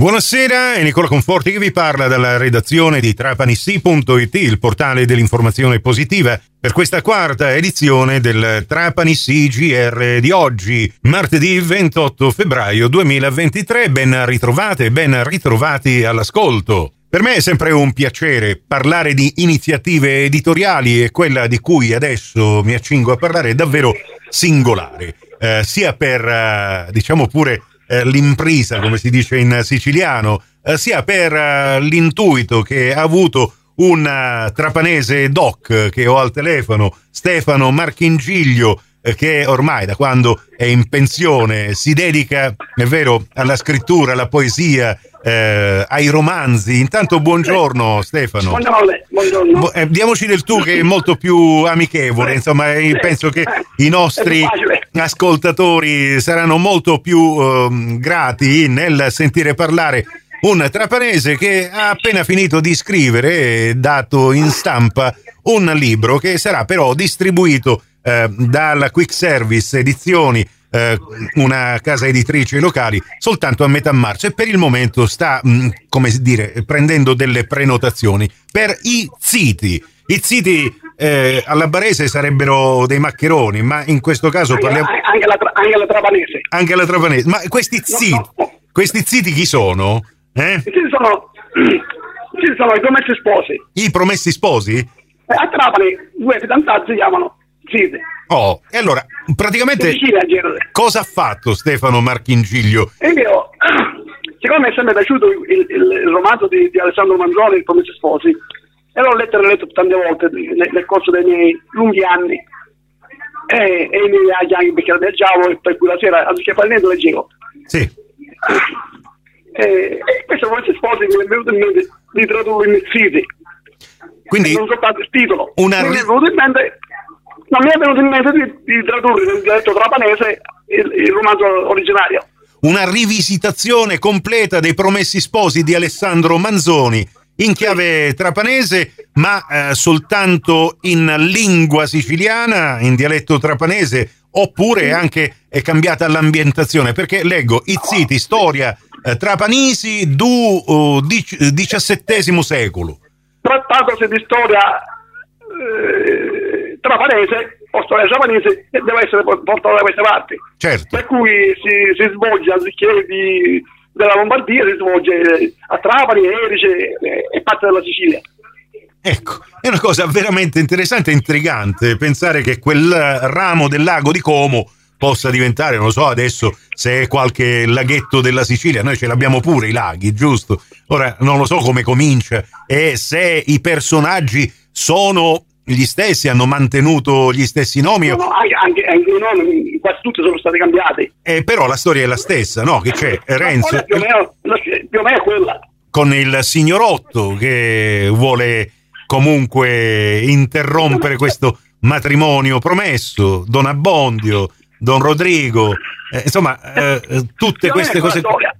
Buonasera, è Nicola Conforti che vi parla dalla redazione di trapanissi.it, il portale dell'informazione positiva, per questa quarta edizione del Trapani CGR di oggi, martedì 28 febbraio 2023. Ben ritrovate, ben ritrovati all'ascolto. Per me è sempre un piacere parlare di iniziative editoriali e quella di cui adesso mi accingo a parlare è davvero singolare, eh, sia per, eh, diciamo pure, eh, l'impresa, come si dice in siciliano, eh, sia per eh, l'intuito che ha avuto un uh, trapanese doc che ho al telefono, Stefano Marchingiglio, eh, che ormai da quando è in pensione si dedica, è vero, alla scrittura, alla poesia, eh, ai romanzi. Intanto buongiorno Stefano. Buongiorno, buongiorno. Eh, diamoci del tu che è molto più amichevole, insomma, eh, penso che i nostri ascoltatori saranno molto più eh, grati nel sentire parlare un trapanese che ha appena finito di scrivere e dato in stampa un libro che sarà però distribuito eh, dalla Quick Service Edizioni eh, una casa editrice locali soltanto a metà marzo e per il momento sta, mh, mm, come dire, prendendo delle prenotazioni per i siti. I siti eh, alla Barese sarebbero dei maccheroni, ma in questo caso anche, parliamo... Anche la, anche la Trapanese. Anche la Trapanese. Ma questi siti, no, no. questi siti chi sono? Eh? I siti sono, i sono i promessi sposi. I promessi sposi? Eh, a Trapani due fidanzati si chiamano siti. Oh, e allora, praticamente cosa ha fatto Stefano Marchingiglio? E io, siccome mi è sempre piaciuto il, il, romanzo di, di, Alessandro Manzoni, Il Promessi Sposi, e l'ho letto e letto tante volte nel, nel, corso dei miei lunghi anni, e, e mi ha anche perché viaggiavo e per cui la sera, anziché fare niente, leggevo. Sì. E, e questo Promessi Sposi mi è venuto in mente di tradurlo in City. Quindi, non soltanto il titolo. Una... Mi è venuto in mente non mi è venuto in mente di, di tradurre nel dialetto trapanese il, il romanzo originario. Una rivisitazione completa dei Promessi Sposi di Alessandro Manzoni in chiave trapanese, ma eh, soltanto in lingua siciliana, in dialetto trapanese, oppure anche è cambiata l'ambientazione? Perché leggo Izziti, storia eh, trapanisi du oh, XVII secolo. Trattatosi di storia eh, trapanese o storia trapanese deve essere portato da queste parti. Certo. Per cui si, si svolge anziché di, della Lombardia, si svolge a Trapani, Erice e parte della Sicilia. Ecco, è una cosa veramente interessante e intrigante pensare che quel ramo del lago di Como possa diventare, non so adesso se è qualche laghetto della Sicilia, noi ce l'abbiamo pure i laghi, giusto? Ora non lo so come comincia e se i personaggi sono gli stessi, hanno mantenuto gli stessi nomi. No, no, anche, anche i nomi, quasi tutti sono stati cambiati. Eh, però la storia è la stessa, no? Che c'è Renzo. Più o, meno, più o meno è quella. Con il signorotto che vuole comunque interrompere questo matrimonio promesso, Don Abbondio, Don Rodrigo, eh, insomma, eh, tutte queste cose. Storia.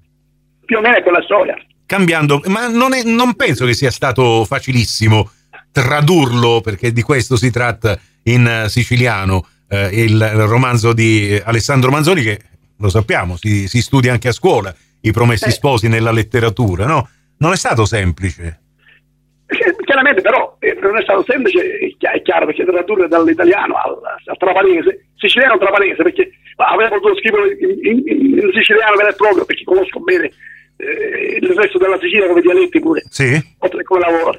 Più o meno è quella storia. Cambiando, ma non, è, non penso che sia stato facilissimo tradurlo, perché di questo si tratta in eh, siciliano, eh, il romanzo di Alessandro Manzoni che lo sappiamo, si, si studia anche a scuola, i promessi eh. sposi nella letteratura, no? Non è stato semplice. Eh, chiaramente però eh, non è stato semplice, è chiaro, perché tradurre dall'italiano al, al trapanese, siciliano trapanese, perché avrei potuto scrivere in, in, in, siciliano vero e proprio, perché conosco bene eh, il resto della Sicilia come dialetti pure, sì. oltre come lavoro.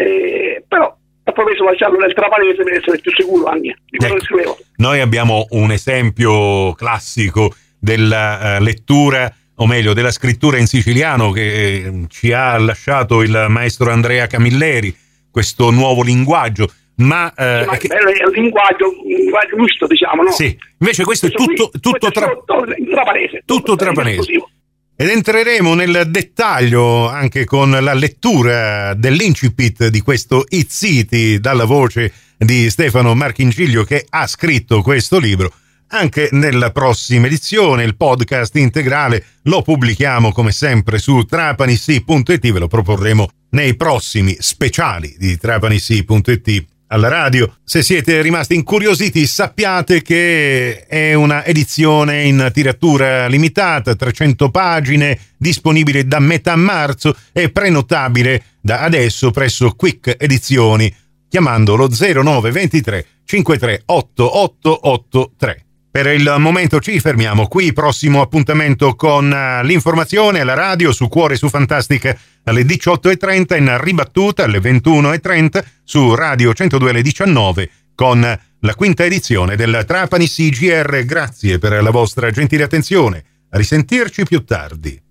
Eh, però ho promesso di lasciarlo nel trapanese per essere più sicuro anche di quello ecco, che scrivevo. Noi abbiamo un esempio classico della uh, lettura o meglio della scrittura in siciliano che eh, ci ha lasciato il maestro Andrea Camilleri, questo nuovo linguaggio. Ma, eh, ma che... è un linguaggio, un linguaggio giusto, diciamo, no? Sì, invece questo, questo è tutto, qui, tutto, tra... tutto trapanese. Tutto, tutto trapanese. Ed entreremo nel dettaglio anche con la lettura dell'incipit di questo It City dalla voce di Stefano Marchingiglio che ha scritto questo libro. Anche nella prossima edizione il podcast integrale lo pubblichiamo come sempre su trapanissi.it, ve lo proporremo nei prossimi speciali di trapanissi.it alla radio. Se siete rimasti incuriositi, sappiate che è una edizione in tiratura limitata, 300 pagine, disponibile da metà marzo e prenotabile da adesso presso Quick Edizioni chiamandolo 0923 538883. Per il momento ci fermiamo qui, prossimo appuntamento con eh, l'informazione alla radio su Cuore su Fantastica alle 18.30 in ribattuta alle 21.30 su Radio 102 alle 19 con la quinta edizione del Trapani CGR. Grazie per la vostra gentile attenzione. A risentirci più tardi.